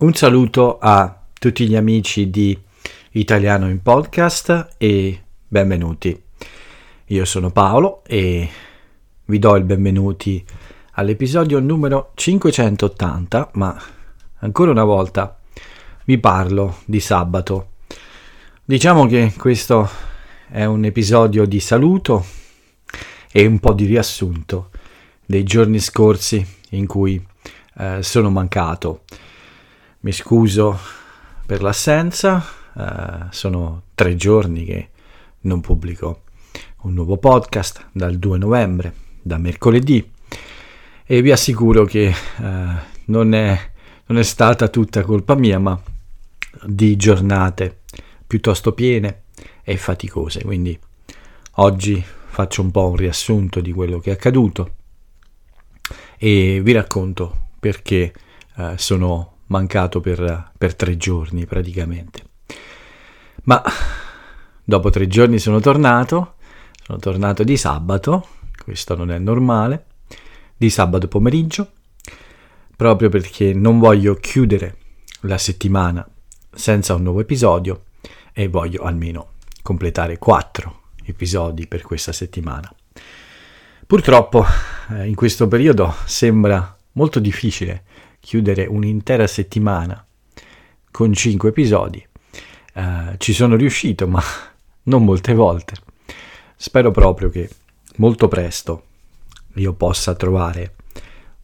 Un saluto a tutti gli amici di Italiano in Podcast e benvenuti. Io sono Paolo e vi do il benvenuti all'episodio numero 580, ma ancora una volta vi parlo di sabato. Diciamo che questo è un episodio di saluto e un po' di riassunto dei giorni scorsi in cui eh, sono mancato mi scuso per l'assenza, uh, sono tre giorni che non pubblico un nuovo podcast dal 2 novembre, da mercoledì, e vi assicuro che uh, non, è, non è stata tutta colpa mia, ma di giornate piuttosto piene e faticose, quindi oggi faccio un po' un riassunto di quello che è accaduto e vi racconto perché uh, sono mancato per, per tre giorni praticamente. Ma dopo tre giorni sono tornato, sono tornato di sabato, questo non è normale, di sabato pomeriggio, proprio perché non voglio chiudere la settimana senza un nuovo episodio e voglio almeno completare quattro episodi per questa settimana. Purtroppo eh, in questo periodo sembra molto difficile chiudere un'intera settimana con 5 episodi. Uh, ci sono riuscito, ma non molte volte. Spero proprio che molto presto io possa trovare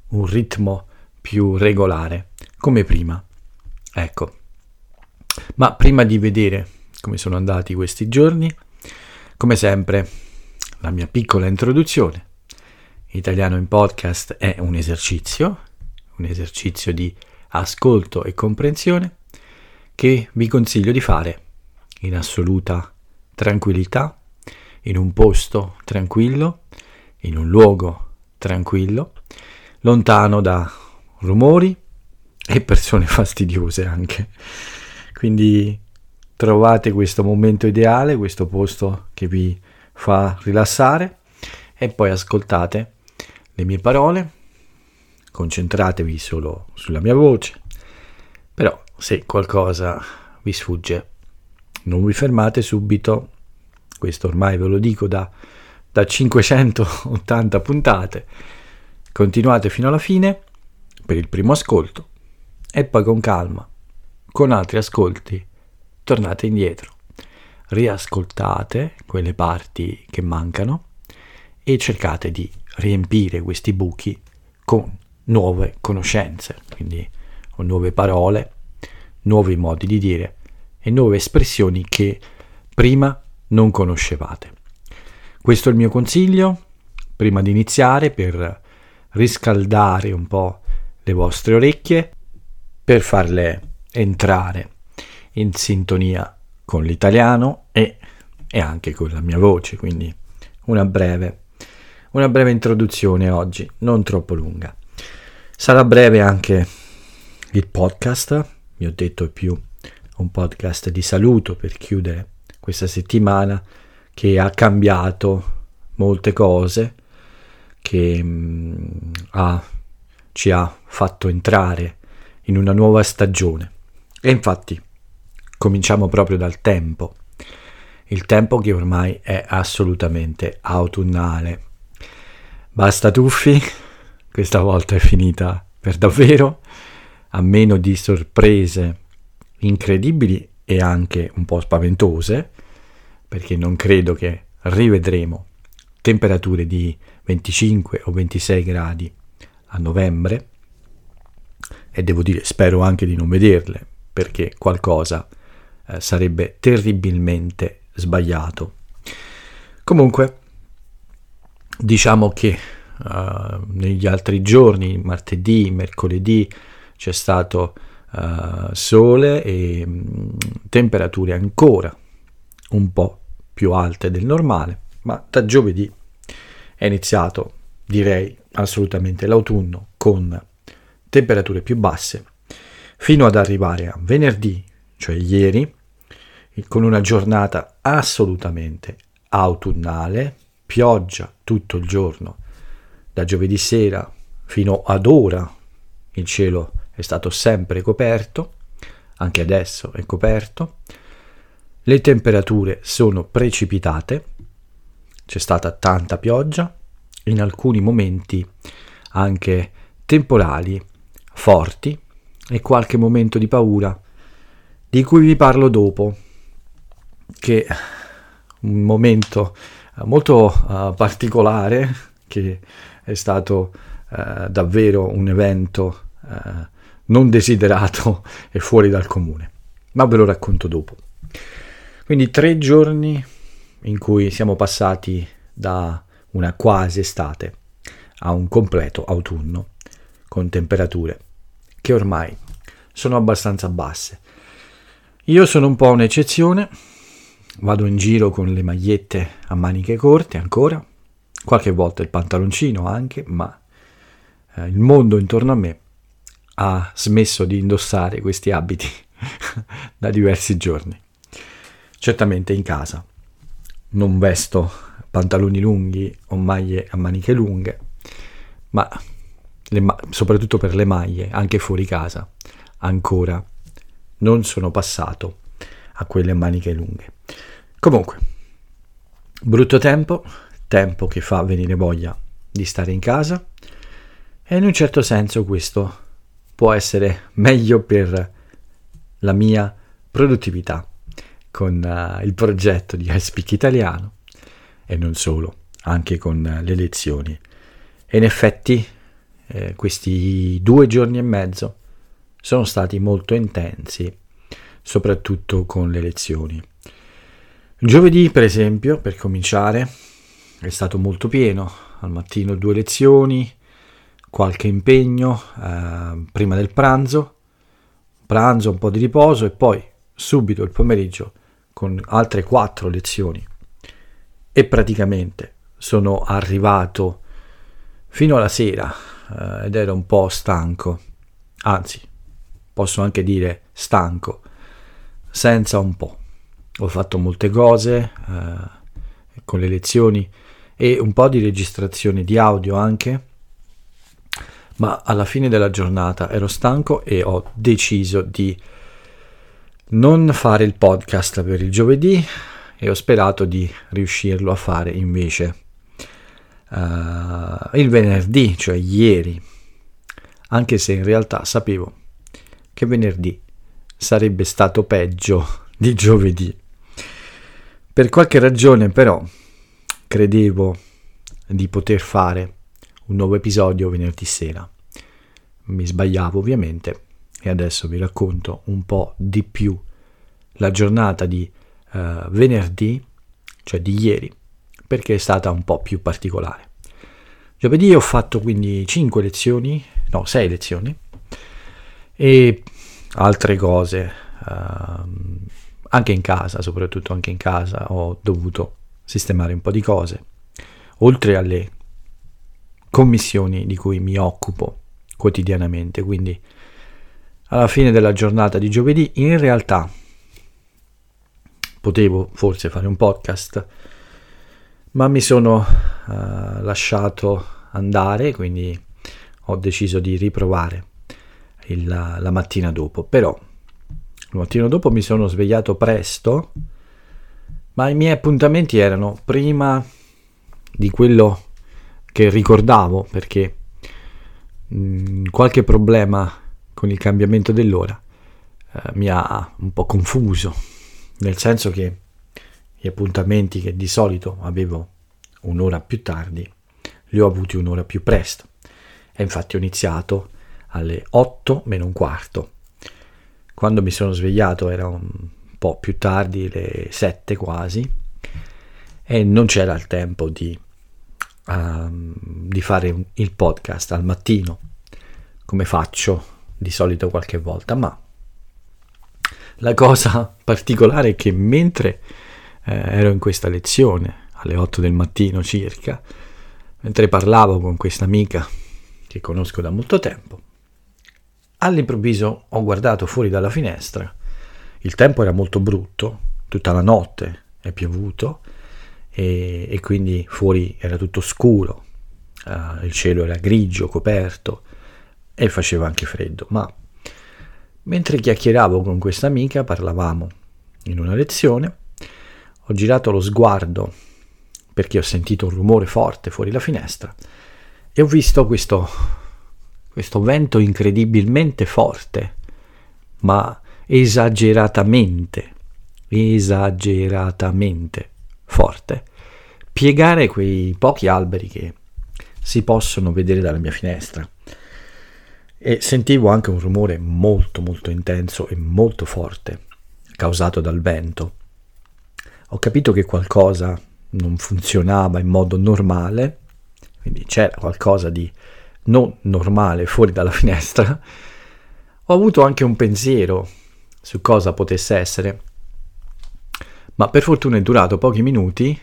un ritmo più regolare come prima. Ecco. Ma prima di vedere come sono andati questi giorni, come sempre, la mia piccola introduzione. Italiano in podcast è un esercizio un esercizio di ascolto e comprensione che vi consiglio di fare in assoluta tranquillità, in un posto tranquillo, in un luogo tranquillo, lontano da rumori e persone fastidiose anche. Quindi trovate questo momento ideale, questo posto che vi fa rilassare e poi ascoltate le mie parole concentratevi solo sulla mia voce, però se qualcosa vi sfugge non vi fermate subito, questo ormai ve lo dico da, da 580 puntate, continuate fino alla fine per il primo ascolto e poi con calma, con altri ascolti, tornate indietro, riascoltate quelle parti che mancano e cercate di riempire questi buchi con nuove conoscenze, quindi nuove parole, nuovi modi di dire e nuove espressioni che prima non conoscevate. Questo è il mio consiglio prima di iniziare per riscaldare un po' le vostre orecchie, per farle entrare in sintonia con l'italiano e, e anche con la mia voce, quindi una breve, una breve introduzione oggi, non troppo lunga. Sarà breve anche il podcast, vi ho detto più un podcast di saluto per chiudere questa settimana che ha cambiato molte cose, che mh, mm, ha, ci ha fatto entrare in una nuova stagione. E infatti cominciamo proprio dal tempo, il tempo che ormai è assolutamente autunnale. Basta tuffi, questa volta è finita per davvero, a meno di sorprese incredibili e anche un po' spaventose, perché non credo che rivedremo temperature di 25 o 26 gradi a novembre e devo dire spero anche di non vederle perché qualcosa eh, sarebbe terribilmente sbagliato. Comunque diciamo che uh, negli altri giorni, martedì, mercoledì, c'è stato uh, sole e mh, mm, temperature ancora un po' più alte del normale, ma da giovedì è iniziato, direi, assolutamente l'autunno con temperature più basse, fino ad arrivare a venerdì, cioè ieri, con una giornata assolutamente autunnale, pioggia tutto il giorno da giovedì sera fino ad ora il cielo è stato sempre coperto, anche adesso è coperto. Le temperature sono precipitate, c'è stata tanta pioggia, in alcuni momenti anche temporali forti e qualche momento di paura di cui vi parlo dopo, che è un momento molto uh, particolare che è stato uh, davvero un evento uh, non desiderato e fuori dal comune, ma ve lo racconto dopo. Quindi tre giorni in cui siamo passati da una quasi estate a un completo autunno con temperature che ormai sono abbastanza basse. Io sono un po' un'eccezione, vado in giro con le magliette a maniche corte ancora, qualche volta il pantaloncino anche, ma eh, il mondo intorno a me ha smesso di indossare questi abiti da diversi giorni. Certamente in casa non vesto pantaloni lunghi o maglie a maniche lunghe, ma ma- soprattutto per le maglie, anche fuori casa, ancora non sono passato a quelle maniche lunghe. Comunque, brutto tempo, tempo che fa venire voglia di stare in casa e in un certo senso questo può essere meglio per la mia produttività con uh, il progetto di iSpeak Italiano e non solo, anche con uh, le lezioni. E in effetti eh, questi due giorni e mezzo sono stati molto intensi, soprattutto con le lezioni. Giovedì, per esempio, per cominciare, è stato molto pieno. Al mattino due lezioni, qualche impegno eh, prima del pranzo, pranzo, un po' di riposo e poi subito il pomeriggio con altre quattro lezioni. E praticamente sono arrivato fino alla sera eh, ed ero un po' stanco, anzi, posso anche dire stanco, senza un po'. Ho fatto molte cose eh, con le lezioni e un po' di registrazione di audio anche, ma alla fine della giornata ero stanco e ho deciso di non fare il podcast per il giovedì e ho sperato di riuscirlo a fare invece uh, il venerdì, cioè ieri, anche se in realtà sapevo che venerdì sarebbe stato peggio di giovedì. Per qualche ragione però credevo di poter fare un nuovo episodio venerdì sera. Mi sbagliavo ovviamente e adesso vi racconto un po' di più la giornata di uh, venerdì, cioè di ieri, perché è stata un po' più particolare. Giovedì ho fatto quindi 5 lezioni, no 6 lezioni e altre cose, uh, anche in casa, soprattutto anche in casa ho dovuto sistemare un po' di cose, oltre alle commissioni di cui mi occupo quotidianamente, quindi alla fine della giornata di giovedì in realtà potevo forse fare un podcast, ma mi sono uh, lasciato andare, quindi ho deciso di riprovare il, la mattina dopo. Però il mattino dopo mi sono svegliato presto, ma i miei appuntamenti erano prima di quello che ricordavo, perché mh, mm, qualche problema con il cambiamento dell'ora eh, mi ha un po' confuso nel senso che gli appuntamenti che di solito avevo un'ora più tardi li ho avuti un'ora più presto e infatti ho iniziato alle 8 meno un quarto. Quando mi sono svegliato era un po' più tardi, le 7 quasi, e non c'era il tempo di, uh, di fare un, il podcast al mattino, come faccio di solito qualche volta, ma la cosa particolare è che mentre eh, ero in questa lezione, alle 8 del mattino circa, mentre parlavo con questa amica che conosco da molto tempo, all'improvviso ho guardato fuori dalla finestra, il tempo era molto brutto, tutta la notte è piovuto e, e quindi fuori era tutto scuro, uh, il cielo era grigio, coperto e faceva anche freddo, ma Mentre chiacchieravo con questa amica, parlavamo in una lezione, ho girato lo sguardo perché ho sentito un rumore forte fuori la finestra e ho visto questo, questo vento incredibilmente forte, ma esageratamente, esageratamente forte, piegare quei pochi alberi che si possono vedere dalla mia finestra e sentivo anche un rumore molto molto intenso e molto forte causato dal vento. Ho capito che qualcosa non funzionava in modo normale, quindi c'era qualcosa di non normale fuori dalla finestra. Ho avuto anche un pensiero su cosa potesse essere, ma per fortuna è durato pochi minuti,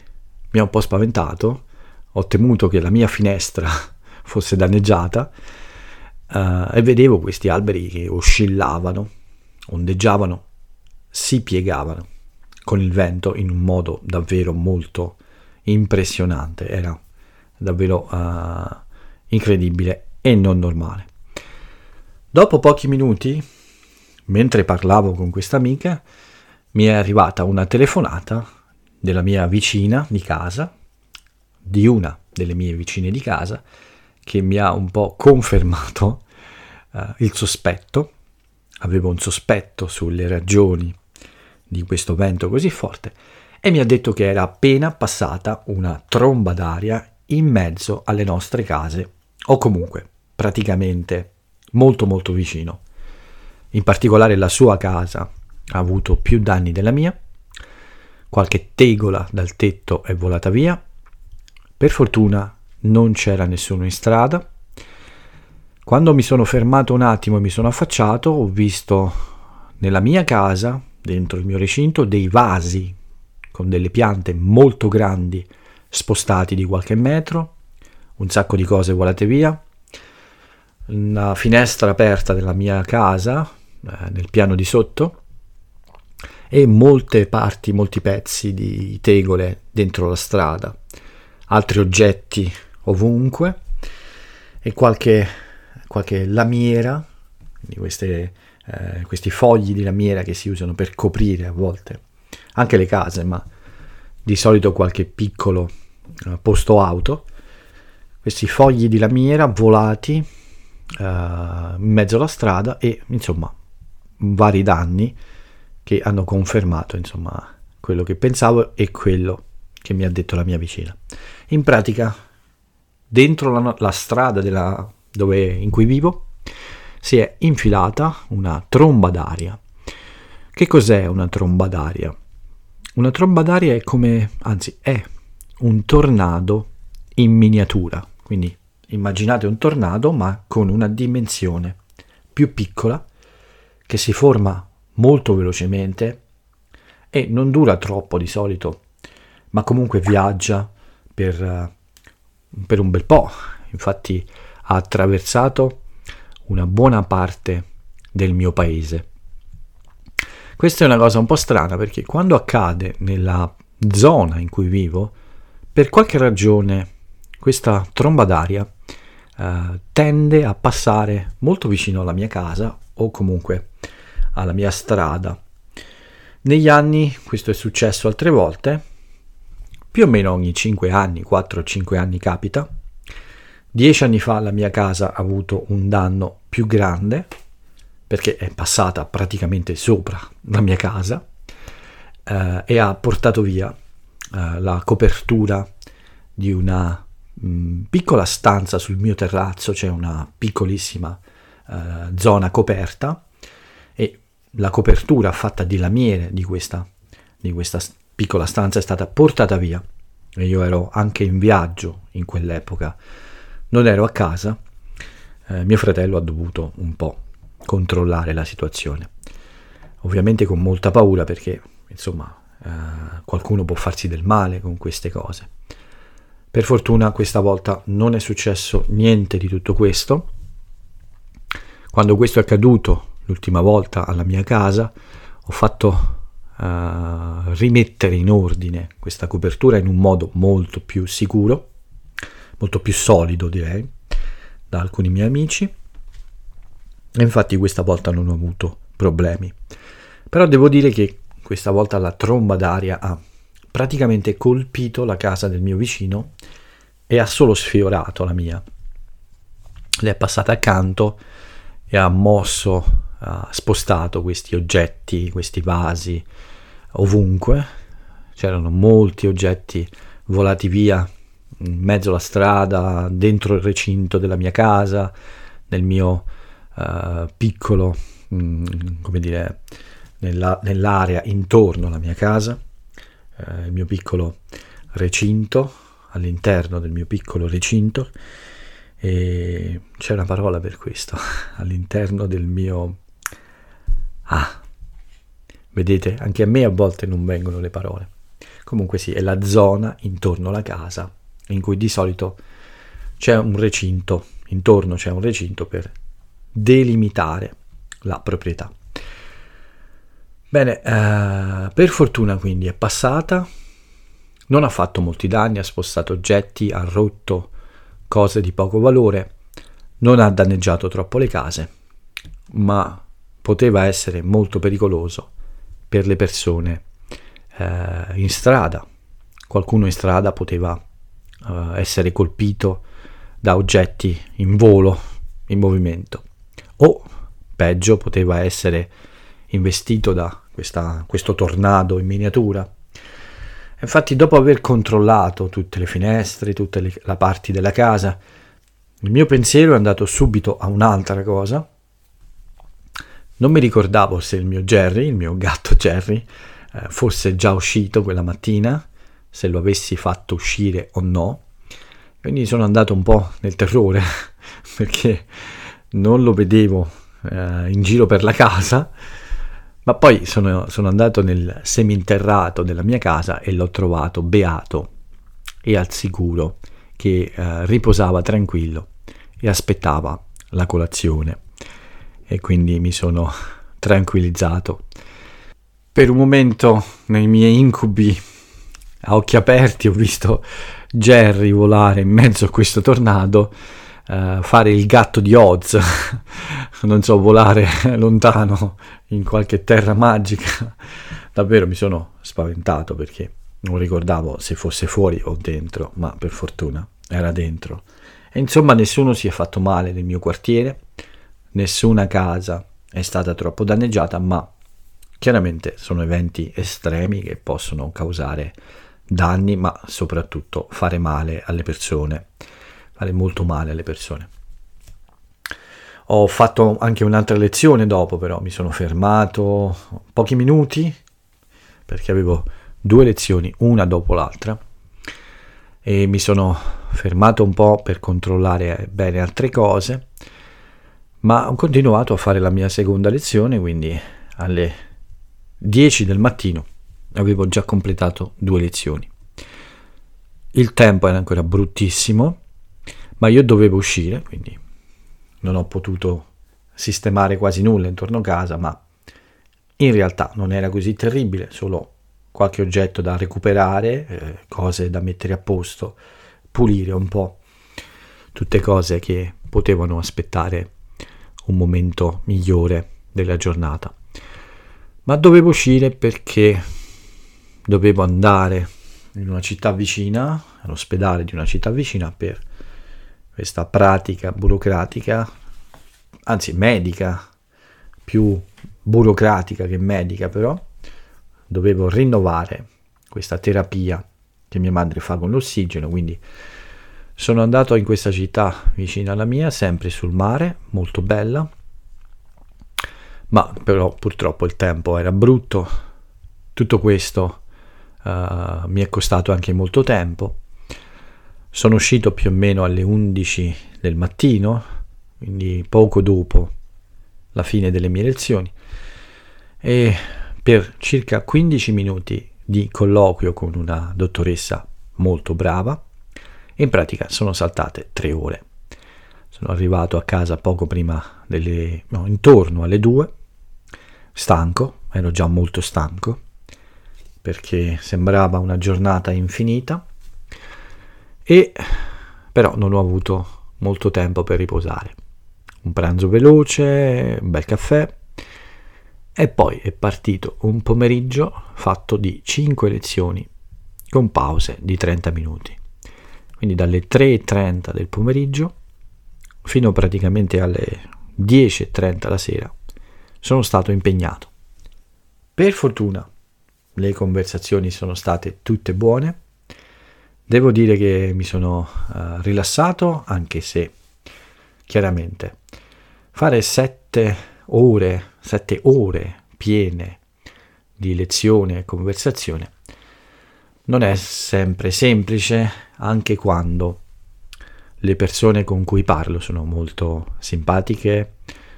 mi ha un po' spaventato, ho temuto che la mia finestra fosse danneggiata uh, e vedevo questi alberi che oscillavano, ondeggiavano, si piegavano con il vento in un modo davvero molto impressionante, era davvero uh, incredibile e non normale. Dopo pochi minuti, mentre parlavo con questa amica, mi è arrivata una telefonata della mia vicina di casa, di una delle mie vicine di casa, che mi ha un po' confermato uh, il sospetto, avevo un sospetto sulle ragioni di questo vento così forte e mi ha detto che era appena passata una tromba d'aria in mezzo alle nostre case o comunque praticamente molto molto vicino. In particolare la sua casa ha avuto più danni della mia, qualche tegola dal tetto è volata via, per fortuna non c'era nessuno in strada. Quando mi sono fermato un attimo e mi sono affacciato, ho visto nella mia casa, dentro il mio recinto, dei vasi con delle piante molto grandi spostati di qualche metro, un sacco di cose volate via, una finestra aperta della mia casa, nel piano di sotto, e molte parti, molti pezzi di tegole dentro la strada, altri oggetti ovunque e qualche, qualche lamiera, queste, eh, questi fogli di lamiera che si usano per coprire a volte anche le case, ma di solito qualche piccolo uh, posto auto. Questi fogli di lamiera volati uh, in mezzo alla strada e insomma vari danni che hanno confermato insomma quello che pensavo e quello che mi ha detto la mia vicina. In pratica dentro la, la strada della, dove, in cui vivo si è infilata una tromba d'aria. Che cos'è una tromba d'aria? Una tromba d'aria è come, anzi è un tornado in miniatura, quindi immaginate un tornado ma con una dimensione più piccola che si forma molto velocemente e non dura troppo di solito, ma comunque viaggia per per un bel po', infatti ha attraversato una buona parte del mio paese. Questa è una cosa un po' strana perché quando accade nella zona in cui vivo, per qualche ragione questa tromba d'aria eh, tende a passare molto vicino alla mia casa o comunque alla mia strada. Negli anni questo è successo altre volte, più o meno ogni 5 anni, 4-5 anni capita. 10 anni fa la mia casa ha avuto un danno più grande perché è passata praticamente sopra la mia casa eh, e ha portato via eh, la copertura di una mh, mm, piccola stanza sul mio terrazzo, c'è una piccolissima eh, zona coperta e la copertura fatta di lamiere di questa, di questa piccola stanza è stata portata via e io ero anche in viaggio in quell'epoca, non ero a casa, eh, mio fratello ha dovuto un po' controllare la situazione, ovviamente con molta paura perché insomma eh, qualcuno può farsi del male con queste cose. Per fortuna questa volta non è successo niente di tutto questo. Quando questo è accaduto l'ultima volta alla mia casa, ho fatto uh, rimettere in ordine questa copertura in un modo molto più sicuro, molto più solido direi, da alcuni miei amici. E infatti questa volta non ho avuto problemi. Però devo dire che questa volta la tromba d'aria ha praticamente colpito la casa del mio vicino e ha solo sfiorato la mia. Le è passata accanto e ha mosso, ha spostato questi oggetti, questi vasi ovunque. C'erano molti oggetti volati via in mezzo alla strada, dentro il recinto della mia casa, nel mio uh, piccolo, mh, mm, come dire, nella, nell'area intorno alla mia casa, uh, il mio piccolo recinto, all'interno del mio piccolo recinto, e c'è una parola per questo, all'interno del mio... Ah, vedete, anche a me a volte non vengono le parole. Comunque sì, è la zona intorno alla casa in cui di solito c'è un recinto, intorno c'è un recinto per delimitare la proprietà. Bene, eh, per fortuna quindi è passata, non ha fatto molti danni, ha spostato oggetti, ha rotto cose di poco valore, non ha danneggiato troppo le case, ma poteva essere molto pericoloso per le persone eh, in strada. Qualcuno in strada poteva uh, essere colpito da oggetti in volo, in movimento, o peggio poteva essere investito da questa, questo tornado in miniatura. Infatti dopo aver controllato tutte le finestre, tutte le la parti della casa, il mio pensiero è andato subito a un'altra cosa. Non mi ricordavo se il mio Jerry, il mio gatto Jerry, eh, fosse già uscito quella mattina se lo avessi fatto uscire o no. Quindi sono andato un po' nel terrore perché non lo vedevo eh, in giro per la casa, ma poi sono, sono andato nel seminterrato della mia casa e l'ho trovato beato e al sicuro che eh, riposava tranquillo e aspettava la colazione e quindi mi sono tranquillizzato. Per un momento nei miei incubi a occhi aperti ho visto Jerry volare in mezzo a questo tornado, uh, fare il gatto di Oz, non so, volare lontano in qualche terra magica. Davvero mi sono spaventato perché non ricordavo se fosse fuori o dentro, ma per fortuna era dentro. E insomma nessuno si è fatto male nel mio quartiere, nessuna casa è stata troppo danneggiata, ma chiaramente sono eventi estremi che possono causare danni, ma soprattutto fare male alle persone, fare molto male alle persone. Ho fatto anche un'altra lezione dopo, però mi sono fermato pochi minuti perché avevo due lezioni, una dopo l'altra, e mi sono fermato un po' per controllare bene altre cose, ma ho continuato a fare la mia seconda lezione, quindi alle 10 del mattino avevo già completato due lezioni. Il tempo era ancora bruttissimo, ma io dovevo uscire, quindi non ho potuto sistemare quasi nulla intorno a casa, ma in realtà non era così terribile, solo qualche oggetto da recuperare, eh, cose da mettere a posto, pulire un po', tutte cose che potevano aspettare un momento migliore della giornata. Ma dovevo uscire perché dovevo andare in una città vicina, all'ospedale di una città vicina per questa pratica burocratica, anzi medica, più burocratica che medica però, dovevo rinnovare questa terapia che mia madre fa con l'ossigeno, quindi sono andato in questa città vicina alla mia, sempre sul mare, molto bella, ma però purtroppo il tempo era brutto, tutto questo uh, mi è costato anche molto tempo. Sono uscito più o meno alle 11 del mattino, quindi poco dopo la fine delle mie lezioni, e per circa 15 minuti di colloquio con una dottoressa molto brava, in pratica sono saltate tre ore. Sono arrivato a casa poco prima delle... no, intorno alle due, stanco, ero già molto stanco, perché sembrava una giornata infinita e però non ho avuto molto tempo per riposare. Un pranzo veloce, un bel caffè E poi è partito un pomeriggio fatto di 5 lezioni con pause di 30 minuti. Quindi dalle 3.30 del pomeriggio fino praticamente alle 10.30 la sera sono stato impegnato. Per fortuna le conversazioni sono state tutte buone. Devo dire che mi sono uh, rilassato, anche se chiaramente fare sette ore, sette ore piene di lezione e conversazione non è sempre semplice, anche quando le persone con cui parlo sono molto simpatiche,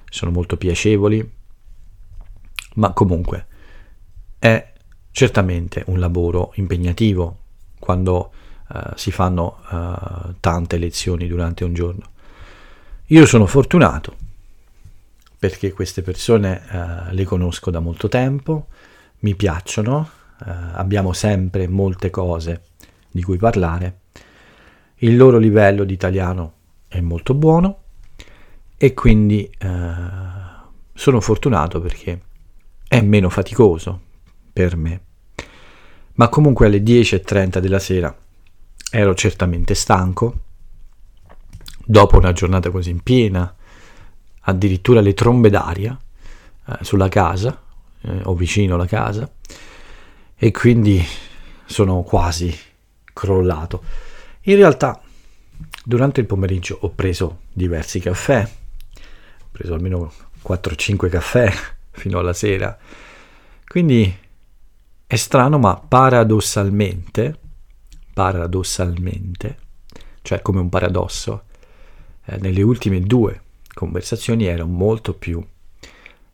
sono molto piacevoli, ma comunque è certamente un lavoro impegnativo. Quando uh, si fanno uh, tante lezioni durante un giorno. Io sono fortunato perché queste persone uh, le conosco da molto tempo, mi piacciono, abbiamo sempre molte cose di cui parlare il loro livello di italiano è molto buono e quindi eh, sono fortunato perché è meno faticoso per me. Ma comunque alle 10.30 della sera ero certamente stanco, dopo una giornata così in piena, addirittura le trombe d'aria eh, sulla casa eh, o vicino alla casa e quindi sono quasi crollato. In realtà, durante il pomeriggio ho preso diversi caffè, ho preso almeno 4-5 caffè fino alla sera, quindi è strano, ma paradossalmente, paradossalmente, cioè come un paradosso, eh, nelle ultime due conversazioni ero molto più,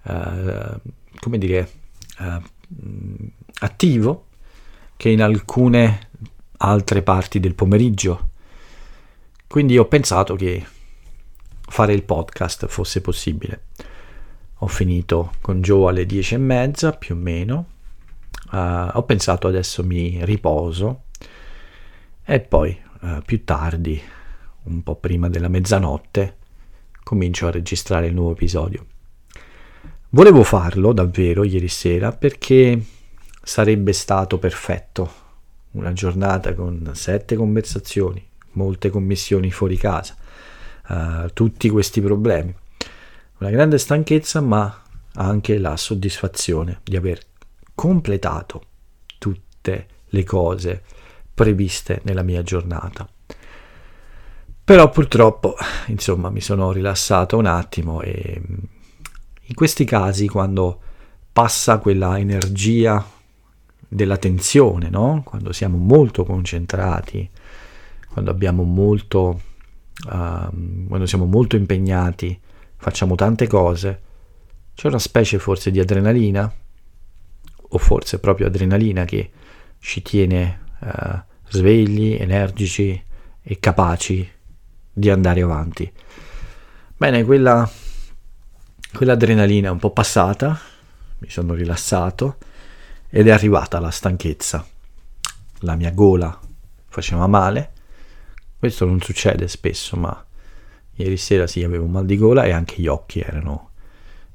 eh, come dire, eh, attivo che in alcune altre parti del pomeriggio. Quindi ho pensato che fare il podcast fosse possibile. Ho finito con Joe alle dieci e mezza più o meno. Uh, ho pensato adesso mi riposo e poi uh, più tardi, un po' prima della mezzanotte, comincio a registrare il nuovo episodio. Volevo farlo davvero ieri sera perché sarebbe stato perfetto una giornata con sette conversazioni, molte commissioni fuori casa, uh, tutti questi problemi. Una grande stanchezza, ma anche la soddisfazione di aver completato tutte le cose previste nella mia giornata. Però purtroppo, insomma, mi sono rilassato un attimo e in questi casi quando passa quella energia della tensione, no? quando siamo molto concentrati, quando abbiamo molto, uh, quando siamo molto impegnati, facciamo tante cose, c'è una specie forse di adrenalina, o forse proprio adrenalina che ci tiene uh, svegli, energici e capaci di andare avanti. Bene, quella, quell'adrenalina è un po' passata, mi sono rilassato ed è arrivata la stanchezza. La mia gola faceva male. Questo non succede spesso, ma ieri sera sì avevo mal di gola e anche gli occhi erano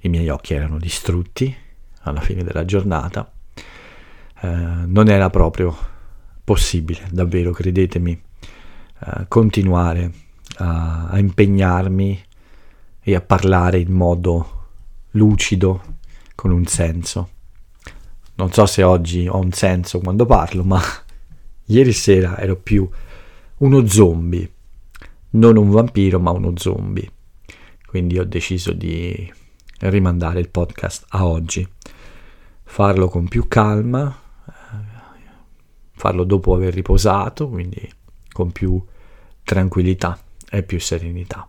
i miei occhi erano distrutti alla fine della giornata. Eh, non era proprio possibile, davvero, credetemi, eh, continuare a, a impegnarmi e a parlare in modo lucido, con un senso. Non so se oggi ho un senso quando parlo, ma ieri sera ero più uno zombie. Non un vampiro, ma uno zombie. Quindi ho deciso di rimandare il podcast a oggi. Farlo con più calma, farlo dopo aver riposato, quindi con più tranquillità e più serenità.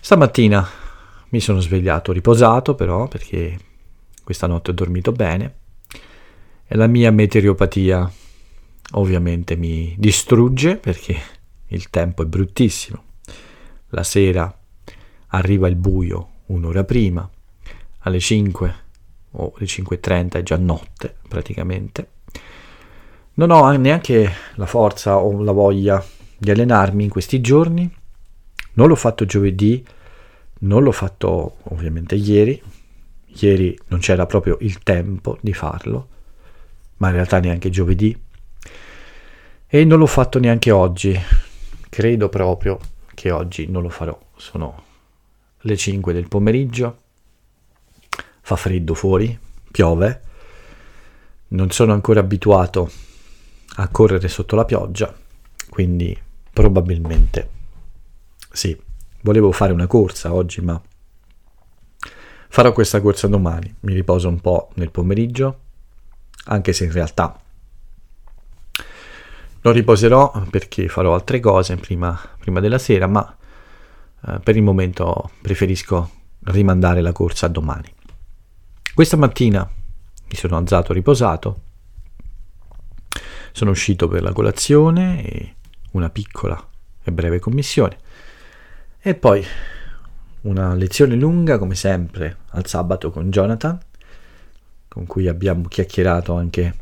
Stamattina mi sono svegliato riposato però perché questa notte ho dormito bene e la mia meteoropatia ovviamente mi distrugge perché il tempo è bruttissimo. La sera arriva il buio un'ora prima, alle 5 o alle 5.30 è già notte praticamente. Non ho neanche la forza o la voglia di allenarmi in questi giorni. Non l'ho fatto giovedì, non l'ho fatto ovviamente ieri. ieri non c'era proprio il tempo di farlo, ma in realtà neanche giovedì. E non l'ho fatto neanche oggi. Credo proprio che oggi non lo farò. Sono le 5 del pomeriggio, fa freddo fuori, piove, non sono ancora abituato a correre sotto la pioggia, quindi probabilmente sì, volevo fare una corsa oggi, ma farò questa corsa domani, mi riposo un po' nel pomeriggio, anche se in realtà non riposerò perché farò altre cose prima, prima della sera, ma eh, per il momento preferisco rimandare la corsa a domani. Questa mattina mi sono alzato riposato, sono uscito per la colazione e una piccola e breve commissione e poi una lezione lunga come sempre al sabato con Jonathan con cui abbiamo chiacchierato anche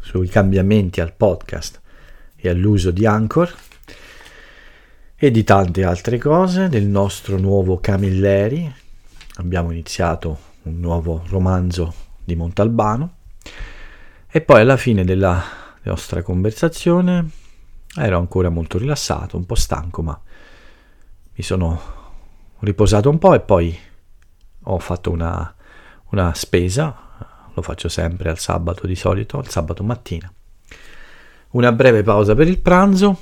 sui cambiamenti al podcast e all'uso di Anchor e di tante altre cose, del nostro nuovo Camilleri. Abbiamo iniziato un nuovo romanzo di Montalbano e poi alla fine della nostra conversazione ero ancora molto rilassato, un po' stanco, ma mi sono riposato un po' e poi ho fatto una, una spesa, lo faccio sempre al sabato di solito, al sabato mattina. Una breve pausa per il pranzo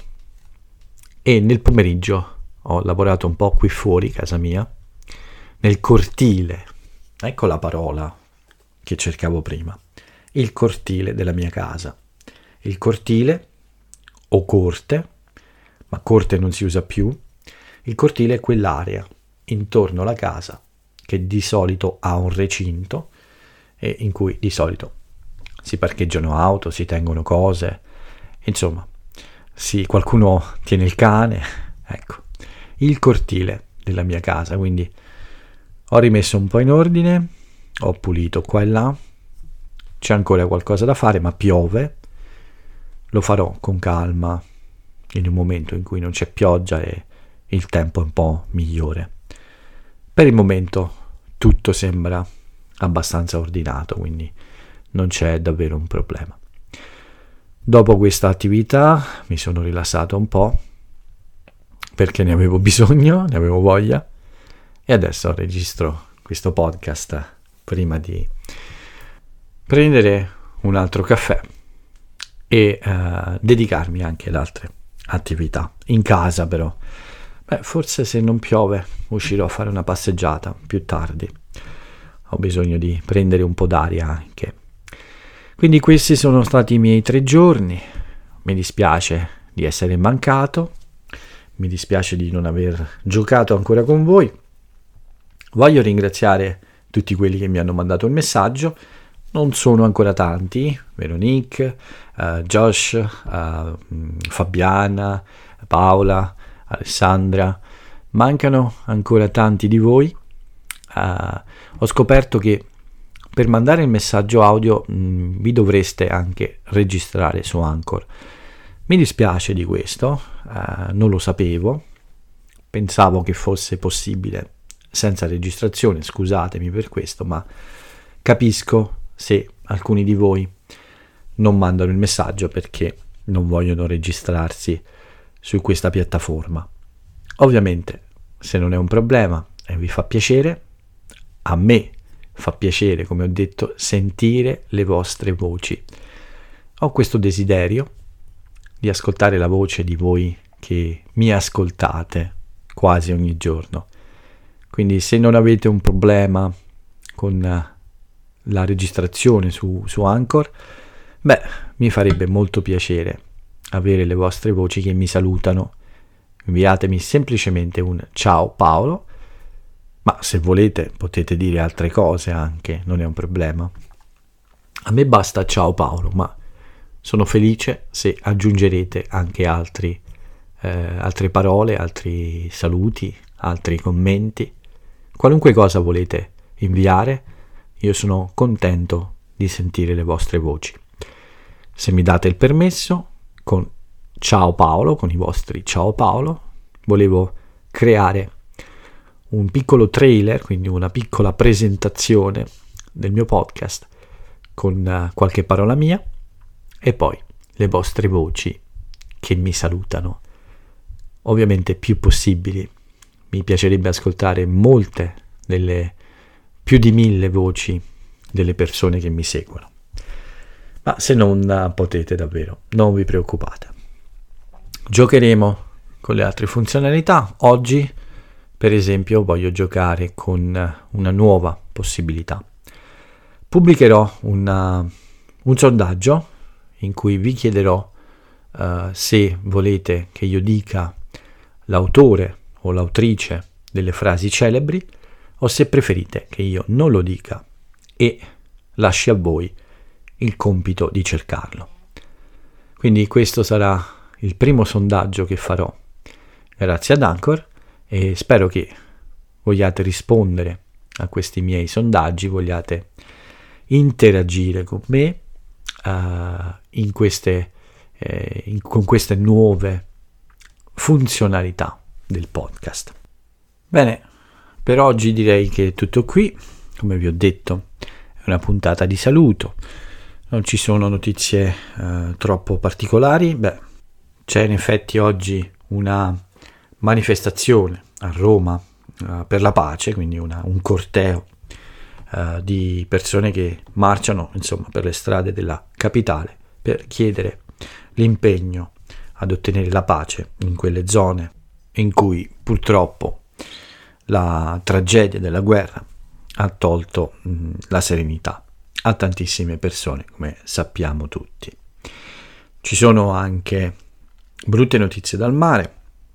e nel pomeriggio ho lavorato un po' qui fuori casa mia, nel cortile, ecco la parola che cercavo prima, il cortile della mia casa. Il cortile o corte, ma corte non si usa più, il cortile è quell'area intorno alla casa che di solito ha un recinto e in cui di solito si parcheggiano auto, si tengono cose, insomma sì, qualcuno tiene il cane, ecco, il cortile della mia casa, quindi ho rimesso un po' in ordine, ho pulito qua e là, c'è ancora qualcosa da fare, ma piove, lo farò con calma in un momento in cui non c'è pioggia e il tempo è un po' migliore. Per il momento tutto sembra abbastanza ordinato, quindi non c'è davvero un problema. Dopo questa attività mi sono rilassato un po' perché ne avevo bisogno, ne avevo voglia e adesso registro questo podcast prima di prendere un altro caffè e uh, dedicarmi anche ad altre attività in casa però. Beh, forse se non piove uscirò a fare una passeggiata più tardi. Ho bisogno di prendere un po' d'aria anche. Quindi questi sono stati i miei tre giorni. Mi dispiace di essere mancato, mi dispiace di non aver giocato ancora con voi. Voglio ringraziare tutti quelli che mi hanno mandato il messaggio. Non sono ancora tanti, Veronique, uh, Josh, uh, Fabiana, Paola, Alessandra. Mancano ancora tanti di voi. Uh, ho scoperto che per mandare il messaggio audio mh, mm, vi dovreste anche registrare su Anchor. Mi dispiace di questo, eh, non lo sapevo, pensavo che fosse possibile senza registrazione, scusatemi per questo, ma capisco se alcuni di voi non mandano il messaggio perché non vogliono registrarsi su questa piattaforma. Ovviamente, se non è un problema e vi fa piacere, a me fa piacere, come ho detto, sentire le vostre voci. Ho questo desiderio di ascoltare la voce di voi che mi ascoltate quasi ogni giorno. Quindi se non avete un problema con la registrazione su, su Anchor, beh, mi farebbe molto piacere avere le vostre voci che mi salutano. Inviatemi semplicemente un ciao Paolo ma se volete potete dire altre cose anche, non è un problema. A me basta ciao Paolo, ma sono felice se aggiungerete anche altri, eh, altre parole, altri saluti, altri commenti, qualunque cosa volete inviare, io sono contento di sentire le vostre voci. Se mi date il permesso, con ciao Paolo, con i vostri ciao Paolo, volevo creare un piccolo trailer, quindi una piccola presentazione del mio podcast con uh, qualche parola mia e poi le vostre voci che mi salutano. Ovviamente più possibili. Mi piacerebbe ascoltare molte delle più di mille voci delle persone che mi seguono. Ma se non potete davvero, non vi preoccupate. Giocheremo con le altre funzionalità. Oggi, per esempio, voglio giocare con una nuova possibilità. Pubblicherò una, un sondaggio in cui vi chiederò uh, se volete che io dica l'autore o l'autrice delle frasi celebri o se preferite che io non lo dica e lasci a voi il compito di cercarlo. Quindi questo sarà il primo sondaggio che farò grazie ad Anchor e spero che vogliate rispondere a questi miei sondaggi, vogliate interagire con me uh, in queste, eh, in, con queste nuove funzionalità del podcast. Bene, per oggi direi che è tutto qui, come vi ho detto, è una puntata di saluto, non ci sono notizie uh, troppo particolari, beh, c'è in effetti oggi una manifestazione a Roma uh, per la pace, quindi una, un corteo uh, di persone che marciano insomma, per le strade della capitale per chiedere l'impegno ad ottenere la pace in quelle zone in cui purtroppo la tragedia della guerra ha tolto mh, la serenità a tantissime persone, come sappiamo tutti. Ci sono anche brutte notizie dal mare,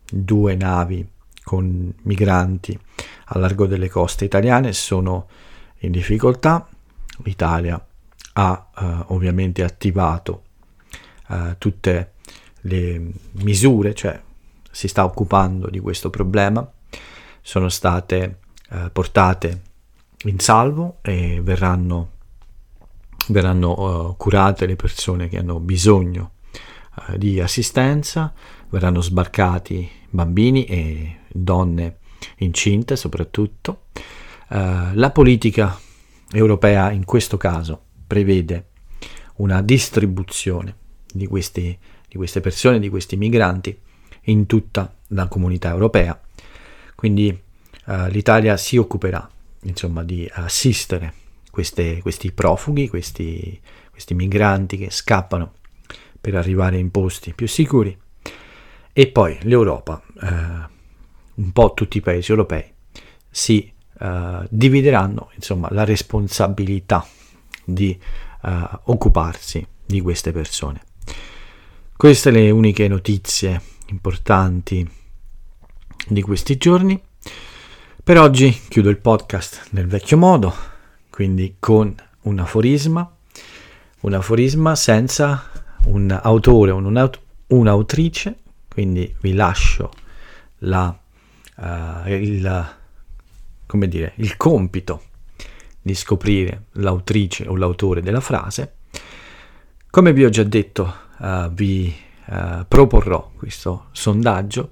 due navi con migranti a largo delle coste italiane sono in difficoltà. L'Italia ha eh, ovviamente attivato eh, tutte le misure, cioè si sta occupando di questo problema, sono state eh, portate in salvo e verranno, verranno uh, curate le persone che hanno bisogno uh, di assistenza, verranno sbarcati bambini e donne incinte soprattutto. Uh, la politica europea in questo caso prevede una distribuzione di, questi, di queste persone, di questi migranti in tutta la comunità europea. Quindi uh, l'Italia si occuperà insomma, di assistere queste, questi profughi, questi, questi migranti che scappano per arrivare in posti più sicuri. E poi l'Europa, eh, un po' tutti i paesi europei, si eh, divideranno insomma, la responsabilità di eh, occuparsi di queste persone. Queste le uniche notizie importanti di questi giorni. Per oggi chiudo il podcast nel vecchio modo, quindi con un aforisma, un aforisma senza un autore o un'aut- un'autrice, quindi vi lascio la, uh, il, come dire, il compito di scoprire l'autrice o l'autore della frase. Come vi ho già detto, uh, vi uh, proporrò questo sondaggio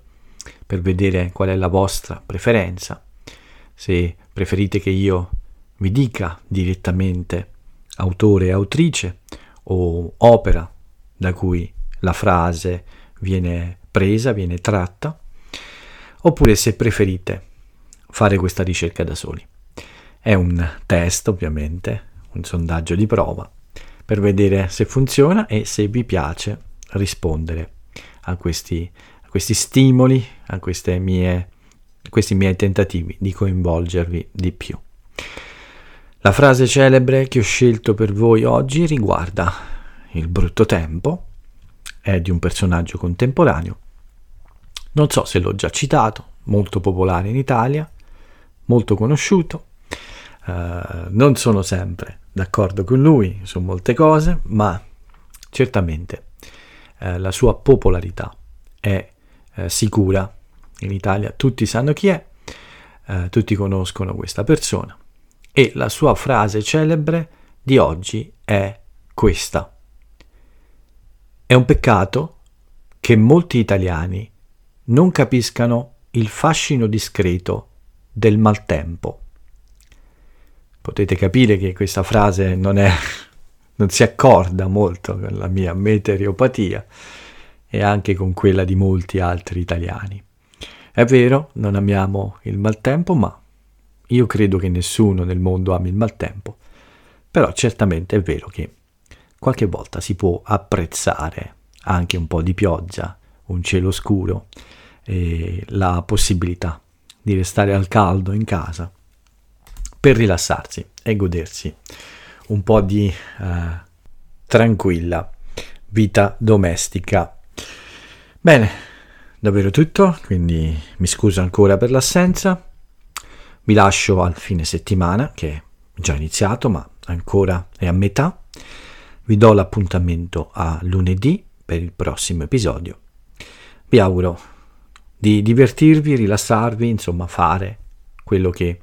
per vedere qual è la vostra preferenza se preferite che io vi dica direttamente autore e autrice o opera da cui la frase viene presa, viene tratta, oppure se preferite fare questa ricerca da soli. È un test ovviamente, un sondaggio di prova per vedere se funziona e se vi piace rispondere a questi, questi stimoli, a mie, questi miei tentativi di coinvolgervi di più. La frase celebre che ho scelto per voi oggi riguarda il brutto tempo, è di un personaggio contemporaneo. Non so se l'ho già citato, molto popolare in Italia, molto conosciuto. Uh, non sono sempre d'accordo con lui su molte cose, ma certamente uh, la sua popolarità è uh, sicura. In Italia tutti sanno chi è, tutti conoscono questa persona e la sua frase celebre di oggi è questa. È un peccato che molti italiani non capiscano il fascino discreto del maltempo. potete capire che questa frase non, è, non si accorda molto con la mia meteoropatia e anche con quella di molti altri italiani. È vero, non amiamo il maltempo, ma io credo che nessuno nel mondo ami il maltempo, però certamente è vero che qualche volta si può apprezzare anche un po' di pioggia, un cielo scuro e la possibilità di restare al caldo in casa per rilassarsi e godersi un po' di eh, tranquilla vita domestica. Bene, davvero tutto, quindi mi scuso ancora per l'assenza. Vi lascio al fine settimana che è già iniziato, ma ancora è a metà. Vi do l'appuntamento a lunedì per il prossimo episodio. Vi auguro di divertirvi, rilassarvi, insomma fare quello che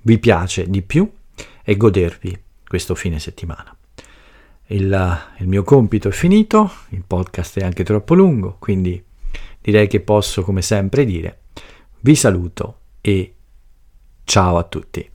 vi piace di più e godervi questo fine settimana. Il, il, mio compito è finito, il podcast è anche troppo lungo, quindi direi che posso come sempre dire vi saluto e ciao a tutti.